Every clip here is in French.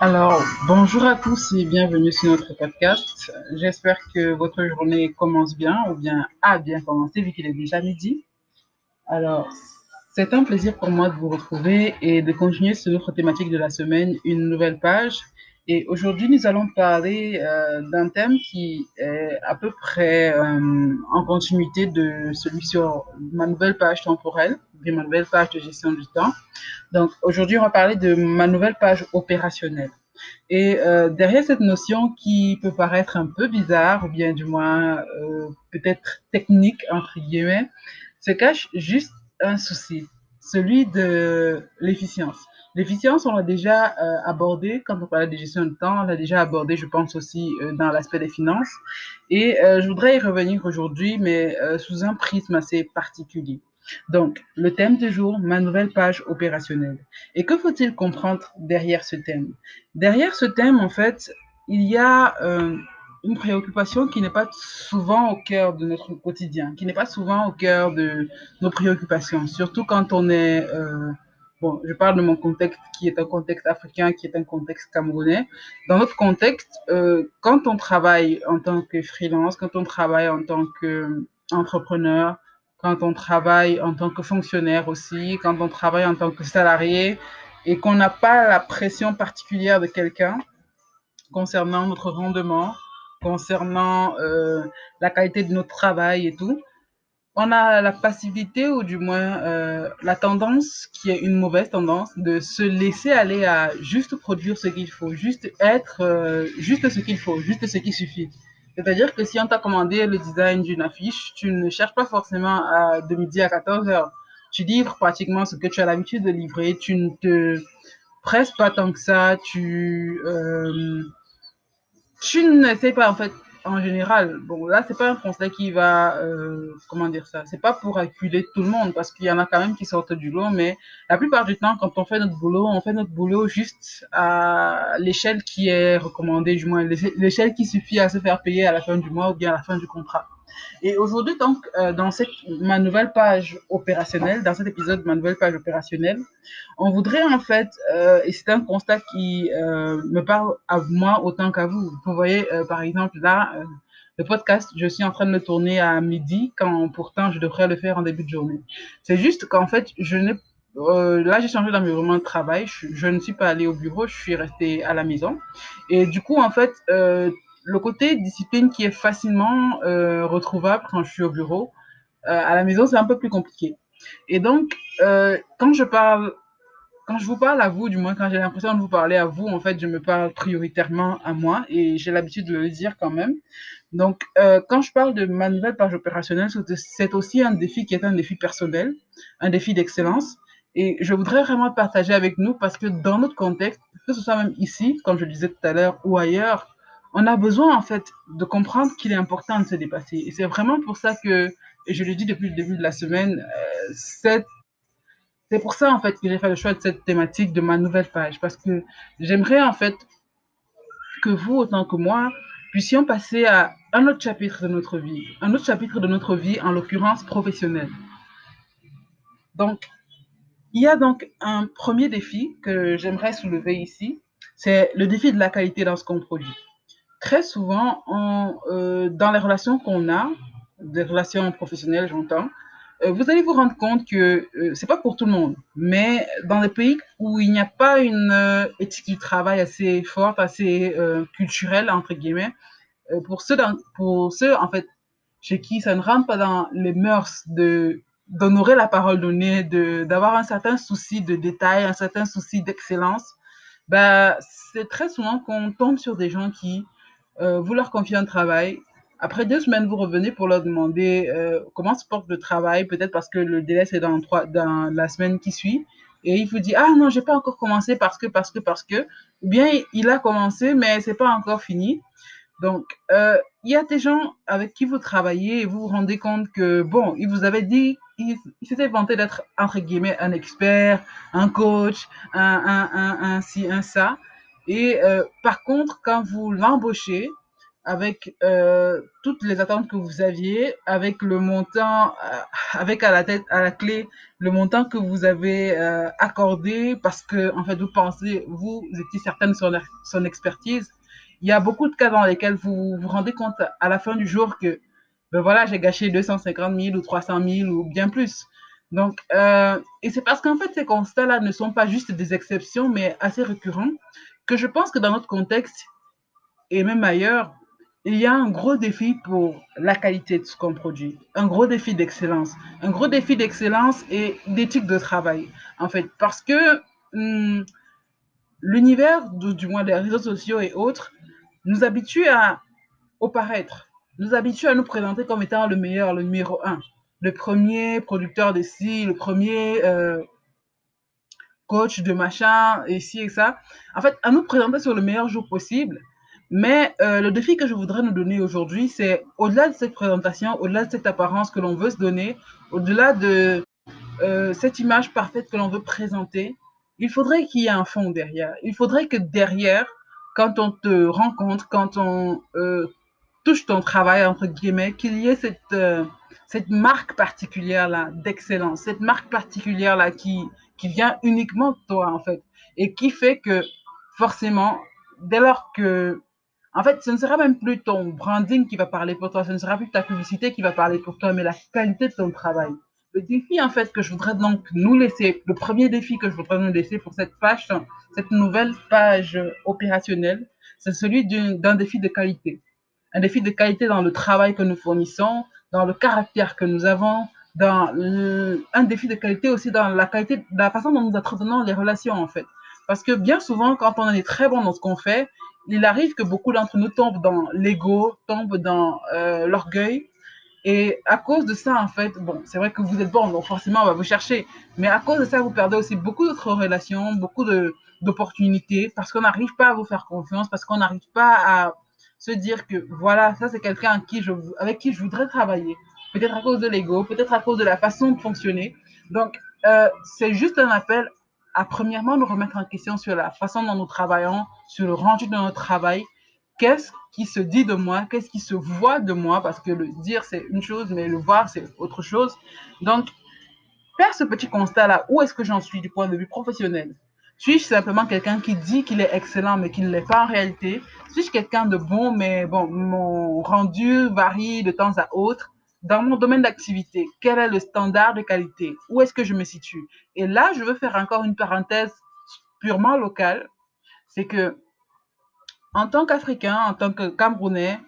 Alors, bonjour à tous et bienvenue sur notre podcast. J'espère que votre journée commence bien ou bien a bien commencé vu qu'il est déjà midi. Alors, c'est un plaisir pour moi de vous retrouver et de continuer sur notre thématique de la semaine, une nouvelle page. Et aujourd'hui, nous allons parler euh, d'un thème qui est à peu près euh, en continuité de celui sur ma nouvelle page temporelle, ma nouvelle page de gestion du temps. Donc aujourd'hui, on va parler de ma nouvelle page opérationnelle. Et euh, derrière cette notion qui peut paraître un peu bizarre, ou bien du moins peut-être technique, entre guillemets, se cache juste un souci, celui de l'efficience. L'efficience, on l'a déjà euh, abordé quand on parlait de gestion de temps, on l'a déjà abordé, je pense aussi, euh, dans l'aspect des finances. Et euh, je voudrais y revenir aujourd'hui, mais sous un prisme assez particulier. Donc, le thème du jour, ma nouvelle page opérationnelle. Et que faut-il comprendre derrière ce thème? Derrière ce thème, en fait, il y a une préoccupation qui n'est pas souvent au cœur de notre quotidien, qui n'est pas souvent au cœur de nos préoccupations, surtout quand on est Bon, je parle de mon contexte qui est un contexte africain, qui est un contexte camerounais. Dans notre contexte, euh, quand on travaille en tant que freelance, quand on travaille en tant qu'entrepreneur, quand on travaille en tant que fonctionnaire aussi, quand on travaille en tant que salarié et qu'on n'a pas la pression particulière de quelqu'un concernant notre rendement, concernant euh, la qualité de notre travail et tout, on a la passivité ou du moins euh, la tendance, qui est une mauvaise tendance, de se laisser aller à juste produire ce qu'il faut, juste être euh, juste ce qu'il faut, juste ce qui suffit. C'est-à-dire que si on t'a commandé le design d'une affiche, tu ne cherches pas forcément à, de midi à 14 heures. Tu livres pratiquement ce que tu as l'habitude de livrer. Tu ne te presses pas tant que ça. Tu, euh, tu n'essayes pas en fait en général, bon, là, c'est pas un conseil qui va, euh, comment dire ça, c'est pas pour acculer tout le monde, parce qu'il y en a quand même qui sortent du lot, mais la plupart du temps, quand on fait notre boulot, on fait notre boulot juste à l'échelle qui est recommandée, du moins, l'échelle qui suffit à se faire payer à la fin du mois ou bien à la fin du contrat. Et aujourd'hui, donc, euh, dans cette, ma nouvelle page opérationnelle, dans cet épisode de ma nouvelle page opérationnelle, on voudrait en fait, euh, et c'est un constat qui euh, me parle à moi autant qu'à vous. Vous voyez, par exemple, là, le podcast, je suis en train de le tourner à midi, quand pourtant je devrais le faire en début de journée. C'est juste qu'en fait, je n'ai là, j'ai changé d'environnement de travail. Je, ne suis pas allée au bureau, je suis restée à la maison. Et du coup, en fait, le côté discipline qui est facilement euh, retrouvable quand je suis au bureau, euh, à la maison, c'est un peu plus compliqué. Et donc, euh, quand je parle, quand je vous parle à vous, du moins quand j'ai l'impression de vous parler à vous, en fait, je me parle prioritairement à moi et j'ai l'habitude de le dire quand même. Donc, quand je parle de ma nouvelle page opérationnelle, c'est aussi un défi qui est un défi personnel, un défi d'excellence. Et je voudrais vraiment partager avec nous parce que dans notre contexte, que ce soit même ici, comme je le disais tout à l'heure, ou ailleurs, on a besoin en fait de comprendre qu'il est important de se dépasser. Et c'est vraiment pour ça que, et je le dis depuis le début de la semaine, euh, c'est pour ça en fait que j'ai fait le choix de cette thématique de ma nouvelle page, parce que j'aimerais en fait que vous, autant que moi, puissions passer à un autre chapitre de notre vie, un autre chapitre de notre vie, en l'occurrence professionnelle. Donc, il y a donc un premier défi que j'aimerais soulever ici, c'est le défi de la qualité dans ce qu'on produit très souvent, euh, dans les relations qu'on a, des relations professionnelles, j'entends, euh, vous allez vous rendre compte que euh, c'est pas pour tout le monde, mais dans des pays où il n'y a pas une éthique du travail assez forte, assez culturelle entre guillemets, pour ceux, pour ceux en fait chez qui ça ne rentre pas dans les mœurs de d'honorer la parole donnée, d'avoir un certain souci de détail, un certain souci d'excellence, bah c'est très souvent qu'on tombe sur des gens qui euh, vous leur confiez un travail. Après deux semaines, vous revenez pour leur demander euh, comment se porte le travail, peut-être parce que le délai c'est dans, trois, dans la semaine qui suit. Et il vous dit, ah non, j'ai pas encore commencé parce que, parce que, parce que. Ou bien il a commencé, mais c'est pas encore fini. Donc, euh, il y a des gens avec qui vous travaillez et vous vous rendez compte que, bon, il vous avait dit, il, s'était vanté d'être, entre guillemets, un expert, un coach, un, un, un, un ci, un ça. Et euh, par contre, quand vous l'embauchez, avec euh, toutes les attentes que vous aviez, avec le montant, euh, avec à la tête, à la clé, le montant que vous avez accordé parce que, en fait, vous pensez, vous étiez certaine de son, son expertise. Il y a beaucoup de cas dans lesquels vous vous rendez compte à la fin du jour que, ben voilà, j'ai gâché 250 000 ou 300 000 ou bien plus. Donc, et c'est parce qu'en fait, ces constats-là ne sont pas juste des exceptions, mais assez récurrents, que je pense que dans notre contexte, et même ailleurs, il y a un gros défi pour la qualité de ce qu'on produit, un gros défi d'excellence, un gros défi d'excellence et d'éthique de travail, en fait, parce que hum, l'univers, du, moins les réseaux sociaux et autres, nous habitue à, au paraître, nous habitue à nous présenter comme étant le meilleur, le numéro un, le premier producteur de ci, le premier euh, coach de machin, et ci et ça. En fait, à nous présenter sur le meilleur jour possible. Mais euh, le défi que je voudrais nous donner aujourd'hui, c'est au-delà de cette présentation, au-delà de cette apparence que l'on veut se donner, au-delà de euh, cette image parfaite que l'on veut présenter, il faudrait qu'il y ait un fond derrière. Il faudrait que derrière, quand on te rencontre, quand on euh, touche ton travail, entre guillemets, qu'il y ait cette, euh, cette marque particulière-là d'excellence, cette marque particulière-là qui, qui vient uniquement de toi, en fait, et qui fait que, forcément, dès lors que en fait, ce ne sera même plus ton branding qui va parler pour toi, ce ne sera plus ta publicité qui va parler pour toi, mais la qualité de ton travail. Le défi, en fait, que je voudrais donc nous laisser, le premier défi que je voudrais nous laisser pour cette page, cette nouvelle page opérationnelle, c'est celui d'un défi de qualité. Un défi de qualité dans le travail que nous fournissons, dans le caractère que nous avons, dans un défi de qualité aussi dans la qualité, dans la façon dont nous entretenons les relations, en fait. Parce que bien souvent, quand on est très bon dans ce qu'on fait, il arrive que beaucoup d'entre nous tombent dans l'ego, tombent dans euh, l'orgueil. Et à cause de ça, en fait, bon, c'est vrai que vous êtes bon, donc forcément, on va vous chercher. Mais à cause de ça, vous perdez aussi beaucoup d'autres relations, beaucoup d'opportunités, parce qu'on n'arrive pas à vous faire confiance, parce qu'on n'arrive pas à se dire que, voilà, ça, c'est quelqu'un avec qui je voudrais travailler. Peut-être à cause de l'ego, peut-être à cause de la façon de fonctionner. Donc, euh, c'est juste un appel à premièrement nous remettre en question sur la façon dont nous travaillons, sur le rendu de notre travail. Qu'est-ce qui se dit de moi? Qu'est-ce qui se voit de moi? Parce que le dire, c'est une chose, mais le voir, c'est autre chose. Donc, faire ce petit constat-là, où est-ce que j'en suis du point de vue professionnel? Suis-je simplement quelqu'un qui dit qu'il est excellent, mais qui ne l'est pas en réalité? Suis-je quelqu'un de bon, mais bon, mon rendu varie de temps à autre? Dans mon domaine d'activité, quel est le standard de qualité? Où est-ce que je me situe? Et là, je veux faire encore une parenthèse purement locale. C'est que, en tant qu'Africain, en tant que Camerounais,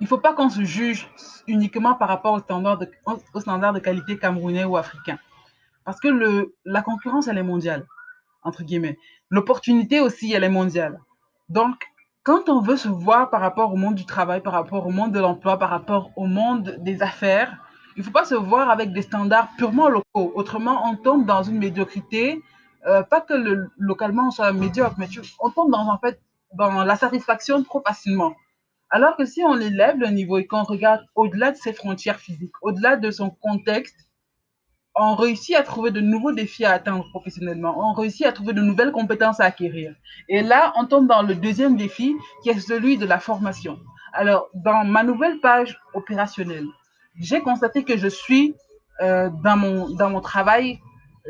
il ne faut pas qu'on se juge uniquement par rapport au standard de, qualité camerounais ou africain. Parce que la concurrence, elle est mondiale, entre guillemets. L'opportunité aussi, elle est mondiale. Donc, quand on veut se voir par rapport au monde du travail, par rapport au monde de l'emploi, par rapport au monde des affaires, il ne faut pas se voir avec des standards purement locaux. Autrement, on tombe dans une médiocrité. Euh, pas que le, localement on soit médiocre, mais tu, on tombe dans, en fait, dans la satisfaction trop facilement. Alors que si on élève le niveau et qu'on regarde au-delà de ses frontières physiques, au-delà de son contexte, on réussit à trouver de nouveaux défis à atteindre professionnellement. On réussit à trouver de nouvelles compétences à acquérir. Et là, on tombe dans le deuxième défi, qui est celui de la formation. Alors, dans ma nouvelle page opérationnelle, j'ai constaté que je suis euh, dans, mon, dans mon travail,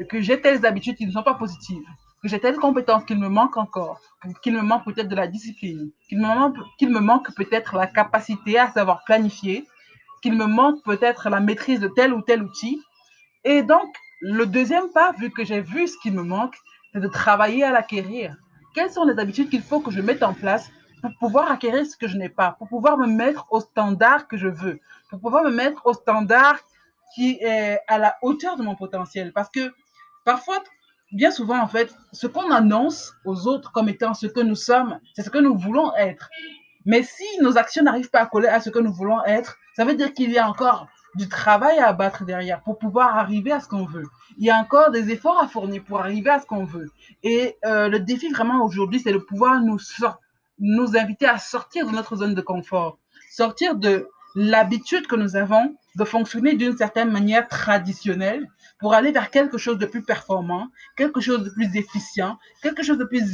que j'ai telles habitudes qui ne sont pas positives, que j'ai telles compétences qu'il me manque encore, qu'il me manque peut-être de la discipline, qu'il me manque, qu'il me manque peut-être la capacité à savoir planifier, qu'il me manque peut-être la maîtrise de tel ou tel outil et donc, le deuxième pas, vu que j'ai vu ce qui me manque, c'est de travailler à l'acquérir. Quelles sont les habitudes qu'il faut que je mette en place pour pouvoir acquérir ce que je n'ai pas, pour pouvoir me mettre au standard que je veux, pour pouvoir me mettre au standard qui est à la hauteur de mon potentiel? Parce que parfois, bien souvent, en fait, ce qu'on annonce aux autres comme étant ce que nous sommes, c'est ce que nous voulons être. Mais si nos actions n'arrivent pas à coller à ce que nous voulons être, ça veut dire qu'il y a encore du travail à abattre derrière pour pouvoir arriver à ce qu'on veut. Il y a encore des efforts à fournir pour arriver à ce qu'on veut. Et euh, le défi vraiment aujourd'hui, c'est de pouvoir nous, nous inviter à sortir de notre zone de confort, sortir de l'habitude que nous avons de fonctionner d'une certaine manière traditionnelle pour aller vers quelque chose de plus performant, quelque chose de plus efficient, quelque chose de plus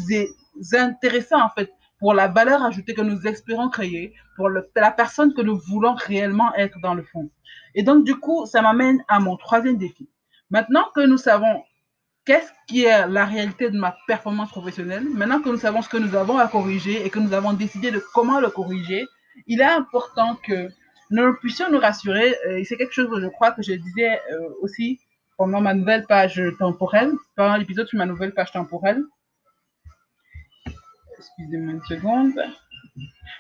intéressant en fait pour la valeur ajoutée que nous espérons créer, pour la personne que nous voulons réellement être dans le fond. Et donc, du coup, ça m'amène à mon troisième défi. Maintenant que nous savons qu'est-ce qui est la réalité de ma performance professionnelle, maintenant que nous savons ce que nous avons à corriger et que nous avons décidé de comment le corriger, il est important que nous puissions nous rassurer. Euh, et c'est quelque chose que je crois que je disais euh, aussi pendant ma nouvelle page temporelle, pendant l'épisode sur ma nouvelle page temporelle. Excusez-moi une seconde.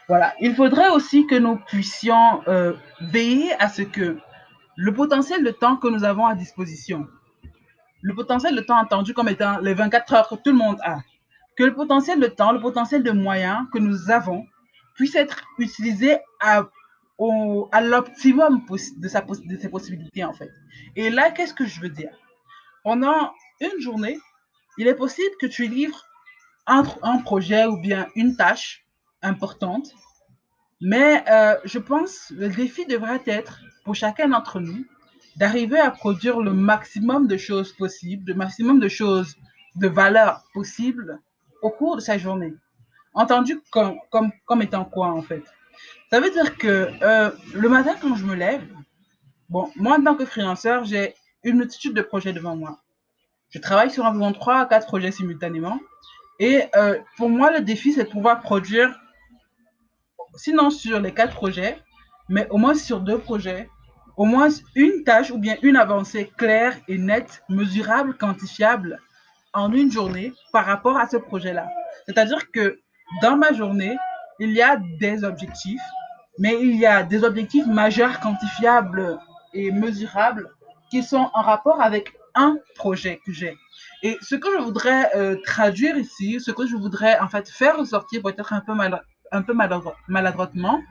Voilà. Il faudrait aussi que nous puissions euh, veiller à ce que le potentiel de temps que nous avons à disposition, le potentiel de temps entendu comme étant les 24 heures que tout le monde a, que le potentiel de temps, le potentiel de moyens que nous avons puisse être utilisé à, l'optimum de, sa, de ses possibilités en fait. Et là, qu'est-ce que je veux dire? Pendant une journée, il est possible que tu livres un, un projet ou bien une tâche importante, mais euh, je pense le défi devrait être pour chacun d'entre nous d'arriver à produire le maximum de choses possibles, le maximum de choses de valeur possible au cours de sa journée. Entendu comme, comme, comme étant quoi en fait Ça veut dire que euh, le matin quand je me lève, bon, moi en tant que freelanceur, j'ai une multitude de projets devant moi. Je travaille sur environ 3 à 4 projets simultanément. Et euh, pour moi, le défi, c'est de pouvoir produire, sinon sur les 4 projets, mais au moins sur deux projets, au moins une tâche ou bien une avancée claire et nette, mesurable, quantifiable en une journée par rapport à ce projet-là. C'est-à-dire que dans ma journée, il y a des objectifs, mais il y a des objectifs majeurs, quantifiables et mesurables qui sont en rapport avec un projet que j'ai. Et ce que je voudrais euh, traduire ici, ce que je voudrais en fait faire ressortir peut-être un peu, maladroitement,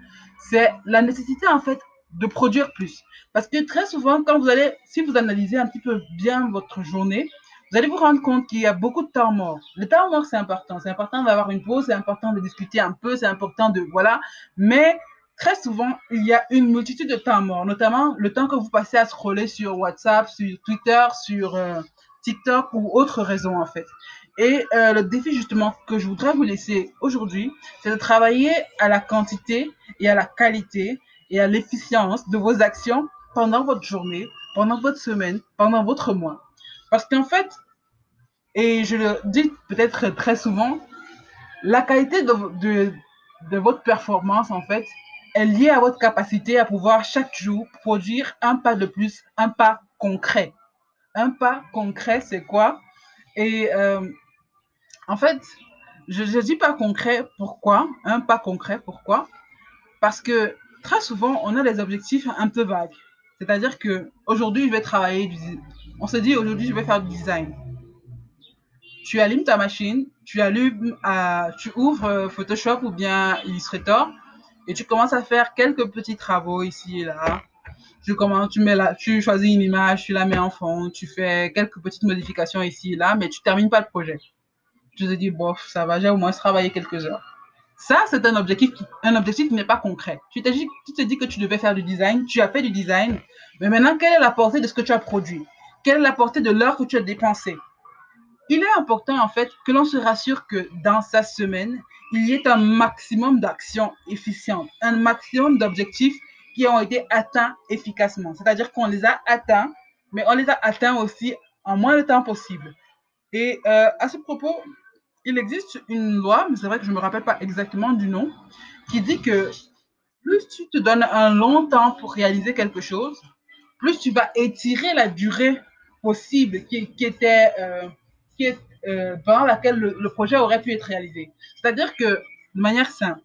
c'est la nécessité en fait de produire plus. Parce que très souvent, quand vous allez, si vous analysez un petit peu bien votre journée, vous allez vous rendre compte qu'il y a beaucoup de temps mort. Le temps mort, c'est important. C'est important d'avoir une pause, c'est important de discuter un peu, c'est important de, voilà. Mais très souvent, il y a une multitude de temps mort, notamment le temps que vous passez à scroller sur WhatsApp, sur Twitter, sur euh, TikTok ou autres réseaux, en fait. Et euh, le défi, justement, que je voudrais vous laisser aujourd'hui, c'est de travailler à la quantité et à la qualité et à l'efficience de vos actions pendant votre journée, pendant votre semaine, pendant votre mois. Parce qu'en fait, et je le dis peut-être très souvent, la qualité de, votre performance, en fait, est liée à votre capacité à pouvoir chaque jour produire un pas de plus, un pas concret. Un pas concret, c'est quoi? Et euh, en fait, je ne dis pas concret, pourquoi? Un pas concret, pourquoi? Parce que très souvent, on a des objectifs un peu vagues. C'est-à-dire que aujourd'hui, je vais travailler, on se dit aujourd'hui, je vais faire du design tu allumes ta machine, tu allumes, à, tu ouvres euh, Photoshop ou bien Illustrator et tu commences à faire quelques petits travaux ici et là. Tu tu mets là, tu choisis une image, tu la mets en fond, tu fais quelques petites modifications ici et là, mais tu termines pas le projet. Tu te dis, bof, ça va, j'ai au moins travaillé quelques heures. Ça, c'est un objectif, qui, un objectif qui n'est pas concret. Tu, te dis, tu te dis que tu devais faire du design, tu as fait du design, mais maintenant, quelle est la portée de ce que tu as produit? Quelle est la portée de l'heure que tu as dépensée il est important en fait que l'on se rassure que dans sa semaine, il y ait un maximum d'actions efficientes, un maximum d'objectifs qui ont été atteints efficacement. C'est-à-dire qu'on les a atteints, mais on les a atteints aussi en moins de temps possible. Et euh, à ce propos, il existe une loi, mais c'est vrai que je ne me rappelle pas exactement du nom, qui dit que plus tu te donnes un long temps pour réaliser quelque chose, plus tu vas étirer la durée possible qui, était... Euh, euh, pendant laquelle le, projet aurait pu être réalisé. C'est-à-dire que, de manière simple,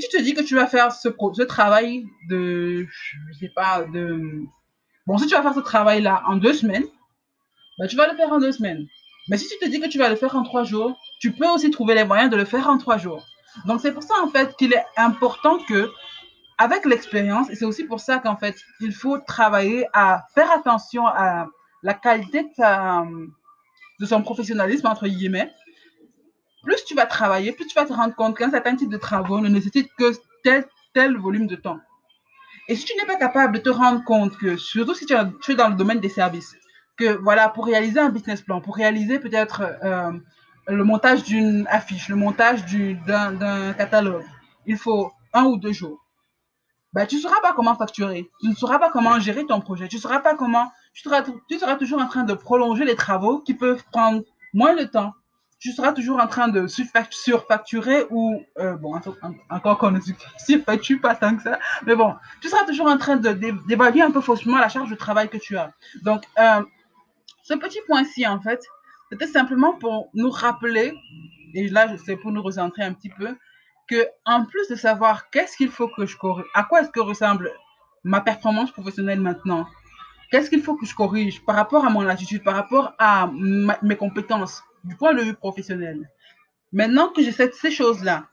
si tu te dis que tu vas faire ce, travail de, je sais pas, de, bon, si tu vas faire ce travail-là en deux semaines, ben, tu vas le faire en deux semaines. Mais si tu te dis que tu vas le faire en trois jours, tu peux aussi trouver les moyens de le faire en trois jours. Donc, c'est pour ça, en fait, qu'il est important que, avec l'expérience, et c'est aussi pour ça qu'en fait, il faut travailler à faire attention à la qualité de de son professionnalisme, entre guillemets, plus tu vas travailler, plus tu vas te rendre compte qu'un certain type de travaux ne nécessite que tel, tel volume de temps. Et si tu n'es pas capable de te rendre compte que, surtout si tu es dans le domaine des services, que voilà, pour réaliser un business plan, pour réaliser peut-être euh, le montage d'une affiche, le montage d'un catalogue, il faut un ou deux jours. Ben, tu ne sauras pas comment facturer, tu ne sauras pas comment gérer ton projet, tu ne sauras pas comment, tu seras toujours en train de prolonger les travaux qui peuvent prendre moins de temps. Tu seras toujours en train de surfacturer ou, euh, bon, encore qu'on ne surfacture pas tant que ça, mais bon, tu seras toujours en train d'évaluer un peu faussement la charge de travail que tu as. Donc, euh, ce petit point-ci, en fait, c'était simplement pour nous rappeler, et là, c'est pour nous recentrer un petit peu, que en plus de savoir qu'est-ce qu'il faut que je corrige, à quoi est-ce que ressemble ma performance professionnelle maintenant, qu'est-ce qu'il faut que je corrige par rapport à mon attitude, par rapport à mes compétences du point de vue professionnel. Maintenant que j'ai ces choses-là,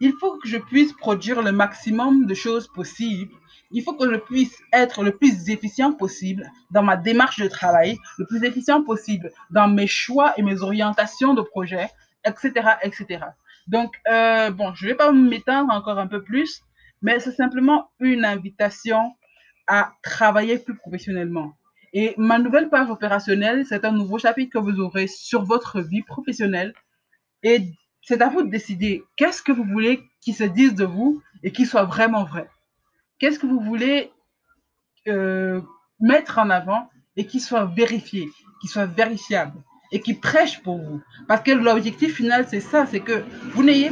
il faut que je puisse produire le maximum de choses possibles. Il faut que je puisse être le plus efficient possible dans ma démarche de travail, le plus efficient possible dans mes choix et mes orientations de projet, etc., etc. Donc, euh, bon, je ne vais pas m'étendre encore un peu plus, mais c'est simplement une invitation à travailler plus professionnellement. Et ma nouvelle page opérationnelle, c'est un nouveau chapitre que vous aurez sur votre vie professionnelle. Et c'est à vous de décider qu'est-ce que vous voulez qu'ils se disent de vous et qu'il soit vraiment vrai. Qu'est-ce que vous voulez euh, mettre en avant et qu'il soit vérifié, qu'il soit vérifiable et qui prêche pour vous. Parce que l'objectif final, c'est ça, c'est que vous n'ayez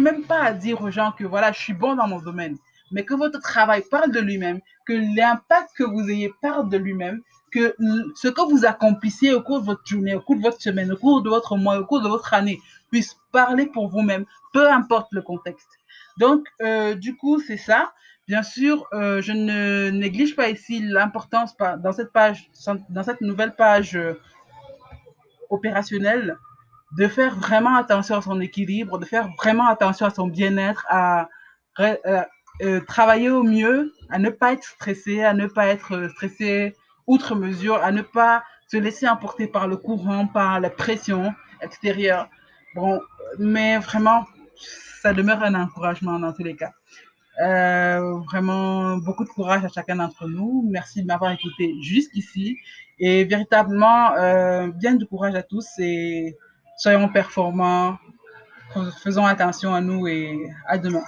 même pas à dire aux gens que voilà, je suis bon dans mon domaine, mais que votre travail parle de lui-même, que l'impact que vous ayez parle de lui-même, que ce que vous accomplissiez au cours de votre journée, au cours de votre semaine, au cours de votre mois, au cours de votre année, puisse parler pour vous-même, peu importe le contexte. Donc, euh, du coup, c'est ça. Bien sûr, euh, je ne néglige pas ici l'importance dans cette page, dans cette nouvelle page euh, opérationnelle, de faire vraiment attention à son équilibre, de faire vraiment attention à son bien-être, à travailler au mieux, à ne pas être stressé, à ne pas être stressé outre mesure, à ne pas se laisser emporter par le courant, par la pression extérieure. Bon, mais vraiment, ça demeure un encouragement dans tous les cas. Euh, vraiment, beaucoup de courage à chacun d'entre nous. Merci de m'avoir écouté jusqu'ici. Et véritablement, euh, bien du courage à tous et soyons performants. Faisons attention à nous et à demain.